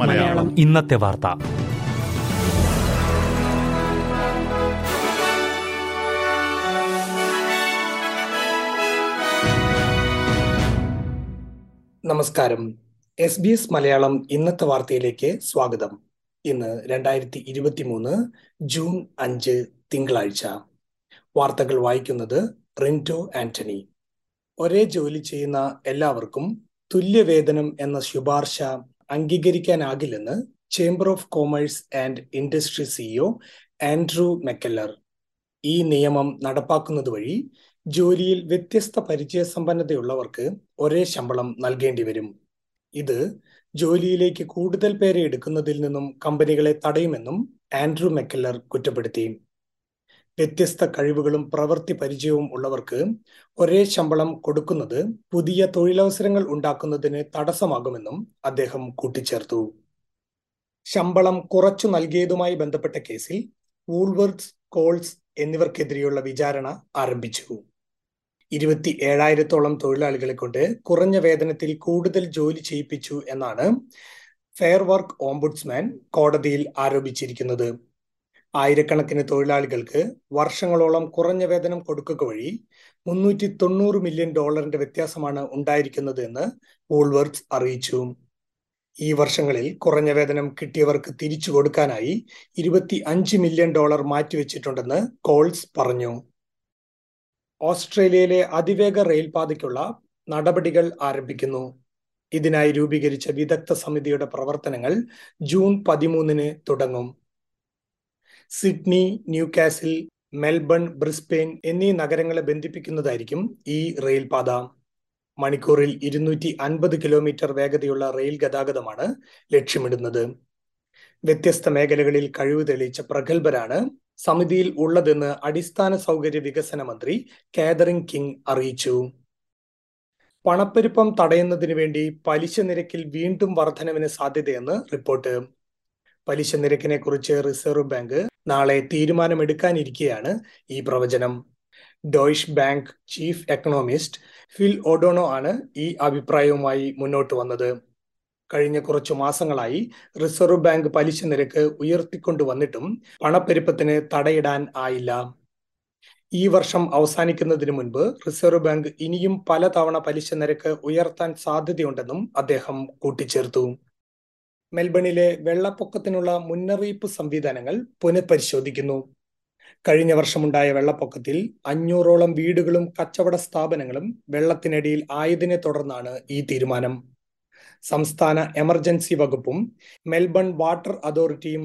മലയാളം. ഇന്നത്തെ വാർത്ത. നമസ്കാരം. എസ് ബി എസ് മലയാളം ഇന്നത്തെ വാർത്തയിലേക്ക് സ്വാഗതം. ഇന്ന് രണ്ടായിരത്തി ഇരുപത്തി മൂന്ന് ജൂൺ അഞ്ച് തിങ്കളാഴ്ച. വാർത്തകൾ വായിക്കുന്നത് റിന്റോ ആന്റണി. ഒരേ ജോലി ചെയ്യുന്ന എല്ലാവർക്കും തുല്യവേതനം എന്ന ശുപാർശ അംഗീകരിക്കാനാകില്ലെന്ന് chamber of commerce and industry CEO Andrew McKellar. ഈ നിയമം നടപ്പാക്കുന്നത് വഴി ജോലിയിൽ വ്യത്യസ്ത പരിചയസമ്പന്നതയുള്ളവർക്ക് ഒരേ ശമ്പളം നൽകേണ്ടി വരും. ഇത് ജോലിയിലേക്ക് കൂടുതൽ പേരെ എടുക്കുന്നതിൽ നിന്നും കമ്പനികളെ തടയുമെന്നും ആൻഡ്രൂ മെക്കല്ലർ കുറ്റപ്പെടുത്തി. വ്യത്യസ്ത കഴിവുകളും പ്രവൃത്തി പരിചയവും ഉള്ളവർക്ക് ഒരേ ശമ്പളം കൊടുക്കുന്നത് പുതിയ തൊഴിലവസരങ്ങൾ ഉണ്ടാക്കുന്നതിന് തടസ്സമാകുമെന്നും അദ്ദേഹം കൂട്ടിച്ചേർത്തു. ശമ്പളം കുറച്ചു നൽകിയതുമായി ബന്ധപ്പെട്ട കേസിൽ വൂൾവർത്ത് കോൾസ് എന്നിവർക്കെതിരെയുള്ള വിചാരണ ആരംഭിച്ചു. ഇരുപത്തി ഏഴായിരത്തോളം തൊഴിലാളികളെ കൊണ്ട് കുറഞ്ഞ വേതനത്തിൽ കൂടുതൽ ജോലി ചെയ്യിപ്പിച്ചു എന്നാണ് ഫെയർ വർക്ക് ഓംബുഡ്സ്മാൻ കോടതിയിൽ ആരോപിച്ചിരിക്കുന്നത്. ആയിരക്കണക്കിന് തൊഴിലാളികൾക്ക് വർഷങ്ങളോളം കുറഞ്ഞ വേതനം കൊടുക്കുക വഴി മുന്നൂറ്റി തൊണ്ണൂറ് മില്യൺ ഡോളറിന്റെ വ്യത്യാസമാണ് ഉണ്ടായിരിക്കുന്നത് എന്ന് വോൾവർത്ത് അറിയിച്ചു. ഈ വർഷങ്ങളിൽ കുറഞ്ഞ വേതനം കിട്ടിയവർക്ക് തിരിച്ചു കൊടുക്കാനായി ഇരുപത്തി അഞ്ച് മില്യൺ ഡോളർ മാറ്റിവെച്ചിട്ടുണ്ടെന്ന് കോൾസ് പറഞ്ഞു. ഓസ്ട്രേലിയയിലെ അതിവേഗ റെയിൽപാതയ്ക്കുള്ള നടപടികൾ ആരംഭിക്കുന്നു. ഇതിനായി രൂപീകരിച്ച വിദഗ്ധ സമിതിയുടെ പ്രവർത്തനങ്ങൾ ജൂൺ പതിമൂന്നിന് തുടങ്ങും. സിഡ്നി ന്യൂകാസിൽ മെൽബൺ ബ്രിസ്ബെയിൻ എന്നീ നഗരങ്ങളെ ബന്ധിപ്പിക്കുന്നതായിരിക്കും ഈ റെയിൽപാത. മണിക്കൂറിൽ ഇരുന്നൂറ്റി അൻപത് കിലോമീറ്റർ വേഗതയുള്ള റെയിൽ ഗതാഗതമാണ് ലക്ഷ്യമിടുന്നത്. വ്യത്യസ്ത മേഖലകളിൽ കഴിവ് തെളിയിച്ച പ്രഗത്ഭരാണ് സമിതിയിൽ ഉള്ളതെന്ന് അടിസ്ഥാന സൗകര്യ വികസന മന്ത്രി കാതറിംഗ് കിങ് അറിയിച്ചു. പണപ്പെരുപ്പം തടയുന്നതിന് വേണ്ടി പലിശ നിരക്കിൽ വീണ്ടും വർധനവിന് സാധ്യതയെന്ന് റിപ്പോർട്ട്. പലിശ നിരക്കിനെ കുറിച്ച് റിസർവ് ബാങ്ക് നാളെ തീരുമാനമെടുക്കാനിരിക്കെയാണ് ഈ പ്രവചനം. Deutsche Bank chief economist Phil O'Donoghue ആണ് ഈ അഭിപ്രായവുമായി മുന്നോട്ട് വന്നത്. കഴിഞ്ഞ കുറച്ചു മാസങ്ങളായി റിസർവ് ബാങ്ക് പലിശ നിരക്ക് ഉയർത്തിക്കൊണ്ടുവന്നിട്ടും പണപ്പെരുപ്പത്തിന് തടയിടാൻ ആയില്ല. ഈ വർഷം അവസാനിക്കുന്നതിന് മുൻപ് റിസർവ് ബാങ്ക് ഇനിയും പലതവണ പലിശ നിരക്ക് ഉയർത്താൻ സാധ്യതയുണ്ടെന്നും അദ്ദേഹം കൂട്ടിച്ചേർത്തു. മെൽബണിലെ വെള്ളപ്പൊക്കത്തിനുള്ള മുന്നറിയിപ്പ് സംവിധാനങ്ങൾ പുനഃപരിശോധിക്കുന്നു. കഴിഞ്ഞ വർഷമുണ്ടായ വെള്ളപ്പൊക്കത്തിൽ അഞ്ഞൂറോളം വീടുകളും കച്ചവട സ്ഥാപനങ്ങളും വെള്ളത്തിനടിയിൽ ആയതിനെ തുടർന്നാണ് ഈ തീരുമാനം. സംസ്ഥാന എമർജൻസി വകുപ്പും മെൽബൺ വാട്ടർ അതോറിറ്റിയും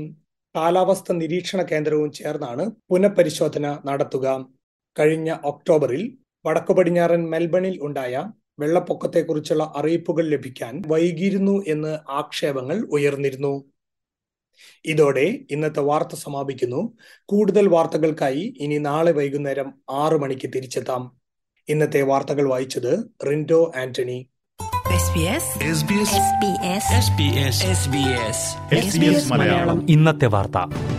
കാലാവസ്ഥ നിരീക്ഷണ കേന്ദ്രവും ചേർന്നാണ് പുനഃപരിശോധന നടത്തുക. കഴിഞ്ഞ ഒക്ടോബറിൽ വടക്കു പടിഞ്ഞാറൻ മെൽബണിൽ ഉണ്ടായ വെള്ളപ്പൊക്കത്തെക്കുറിച്ചുള്ള അറിയിപ്പുകൾ ലഭിക്കാൻ വൈകിയിരുന്നു എന്ന് ആക്ഷേപങ്ങൾ ഉയർന്നിരുന്നു. ഇതോടെ ഇന്നത്തെ വാർത്ത സമാപിക്കുന്നു. കൂടുതൽ വാർത്തകൾക്കായി ഇനി നാളെ വൈകുന്നേരം ആറു മണിക്ക് തിരിച്ചെത്താം. ഇന്നത്തെ വാർത്തകൾ വായിച്ചത് റിൻഡോ ആന്റണി. മലയാളം. ഇന്നത്തെ വാർത്ത.